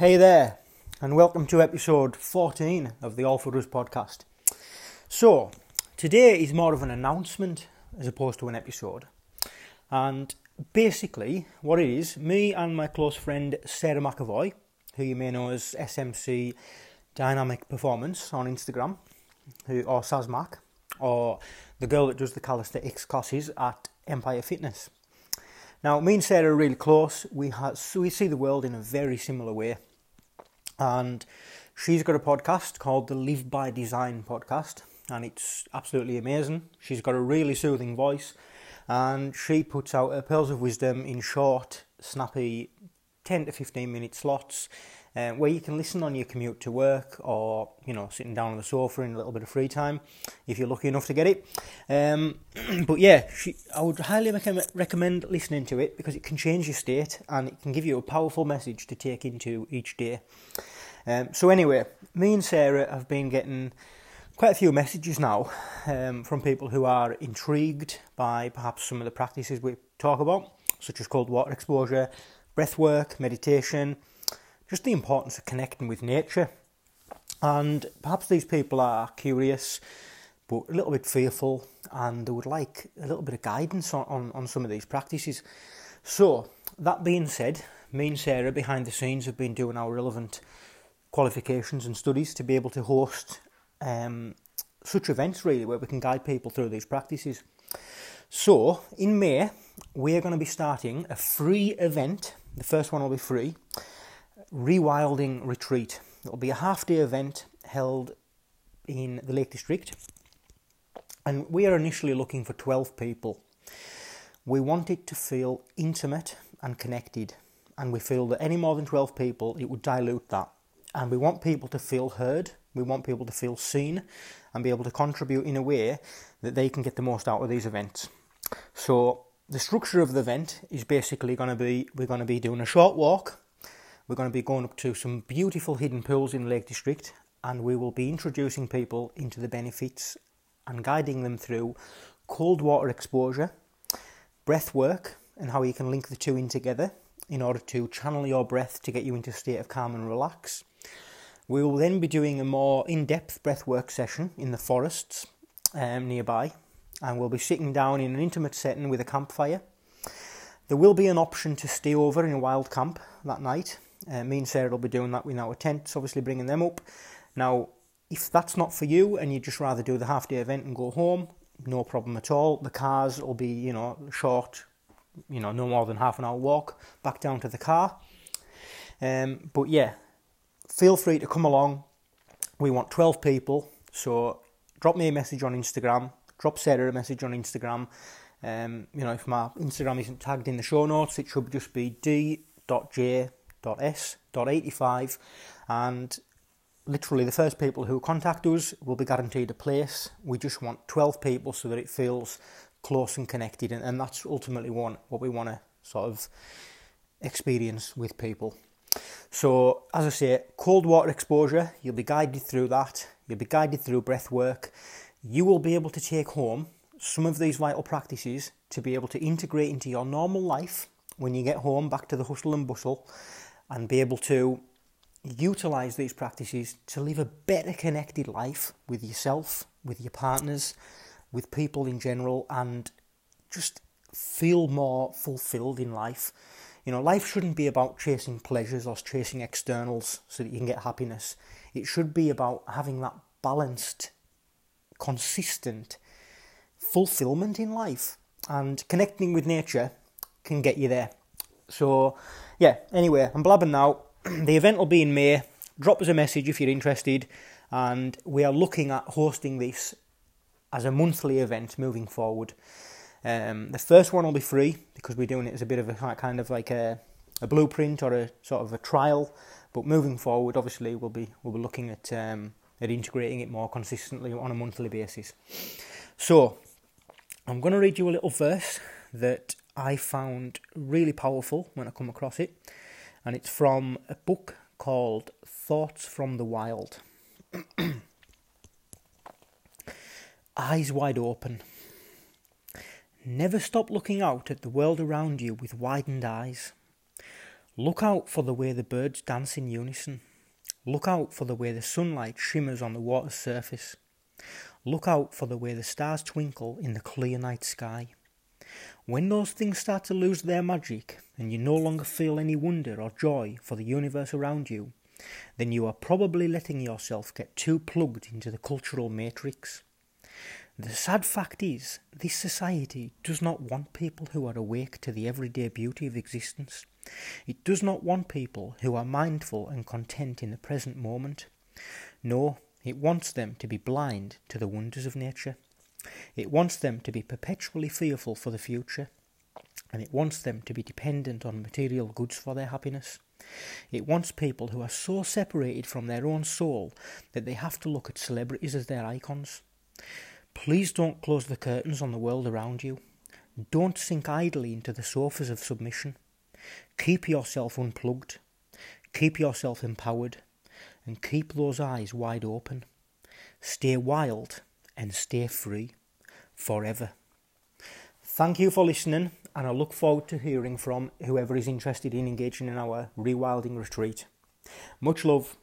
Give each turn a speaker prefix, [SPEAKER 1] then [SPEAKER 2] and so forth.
[SPEAKER 1] Hey there, and welcome to episode 14 of the All for Us podcast. So, today is more of an announcement as opposed to an episode. And basically, what it is, me and my close friend Sarah McAvoy, who you may know as SMC Dynamic Performance on Instagram, who, or SASMAC, or the girl that does the calisthenics classes at Empire Fitness. Now, me and Sarah are really close. We, have, we see the world in a very similar way and she's got a podcast called the Live by Design podcast, and it's absolutely amazing. She's got a really soothing voice, and she puts out her pearls of wisdom in short, snappy, 10 to 15 minute slots. Um, where you can listen on your commute to work or you know sitting down on the sofa in a little bit of free time if you're lucky enough to get it. Um, but yeah she, I would highly recommend listening to it because it can change your state and it can give you a powerful message to take into each day. Um, so anyway me and Sarah have been getting quite a few messages now um, from people who are intrigued by perhaps some of the practices we talk about such as cold water exposure breath work meditation just the importance of connecting with nature. And perhaps these people are curious, but a little bit fearful, and they would like a little bit of guidance on, on, on some of these practices. So, that being said, me and Sarah behind the scenes have been doing our relevant qualifications and studies to be able to host um, such events, really, where we can guide people through these practices. So, in May, we're going to be starting a free event. The first one will be free Rewilding Retreat. It'll be a half day event held in the Lake District, and we are initially looking for 12 people. We want it to feel intimate and connected, and we feel that any more than 12 people, it would dilute that. And we want people to feel heard, we want people to feel seen, and be able to contribute in a way that they can get the most out of these events. So, the structure of the event is basically going to be we're going to be doing a short walk we're going to be going up to some beautiful hidden pools in Lake District and we will be introducing people into the benefits and guiding them through cold water exposure, breath work, and how you can link the two in together in order to channel your breath to get you into a state of calm and relax. We will then be doing a more in depth breath work session in the forests um, nearby, and we'll be sitting down in an intimate setting with a campfire. There will be an option to stay over in a wild camp that night, uh, me and Sarah will be doing that with our tents, obviously bringing them up. Now, if that's not for you and you'd just rather do the half day event and go home, no problem at all. The cars will be, you know, short, you know, no more than half an hour walk back down to the car. Um, but yeah, feel free to come along. We want 12 people, so drop me a message on Instagram, drop Sarah a message on Instagram. Um, you know, if my Instagram isn't tagged in the show notes, it should just be d.j S.85 and literally the first people who contact us will be guaranteed a place. We just want 12 people so that it feels close and connected and, and that's ultimately one, what we want to sort of experience with people. So, as I say, cold water exposure, you'll be guided through that, you'll be guided through breath work. You will be able to take home some of these vital practices to be able to integrate into your normal life when you get home back to the hustle and bustle and be able to utilize these practices to live a better connected life with yourself, with your partners, with people in general, and just feel more fulfilled in life. You know, life shouldn't be about chasing pleasures or chasing externals so that you can get happiness. It should be about having that balanced, consistent fulfillment in life. And connecting with nature can get you there. So, yeah, anyway, I'm blabbing now. the event will be in May. Drop us a message if you're interested. And we are looking at hosting this as a monthly event moving forward. Um, the first one will be free because we're doing it as a bit of a kind of like a, a blueprint or a sort of a trial. But moving forward, obviously, we'll be we'll be looking at um, at integrating it more consistently on a monthly basis. So, I'm going to read you a little verse that I found really powerful when I come across it, and it's from a book called Thoughts from the Wild. Eyes wide open. Never stop looking out at the world around you with widened eyes. Look out for the way the birds dance in unison. Look out for the way the sunlight shimmers on the water's surface. Look out for the way the stars twinkle in the clear night sky. When those things start to lose their magic and you no longer feel any wonder or joy for the universe around you, then you are probably letting yourself get too plugged into the cultural matrix. The sad fact is, this society does not want people who are awake to the everyday beauty of existence. It does not want people who are mindful and content in the present moment. No, it wants them to be blind to the wonders of nature. It wants them to be perpetually fearful for the future. And it wants them to be dependent on material goods for their happiness. It wants people who are so separated from their own soul that they have to look at celebrities as their icons. Please don't close the curtains on the world around you. Don't sink idly into the sofas of submission. Keep yourself unplugged. Keep yourself empowered. And keep those eyes wide open. Stay wild and stay free forever. Thank you for listening, and I look forward to hearing from whoever is interested in engaging in our rewilding retreat. Much love.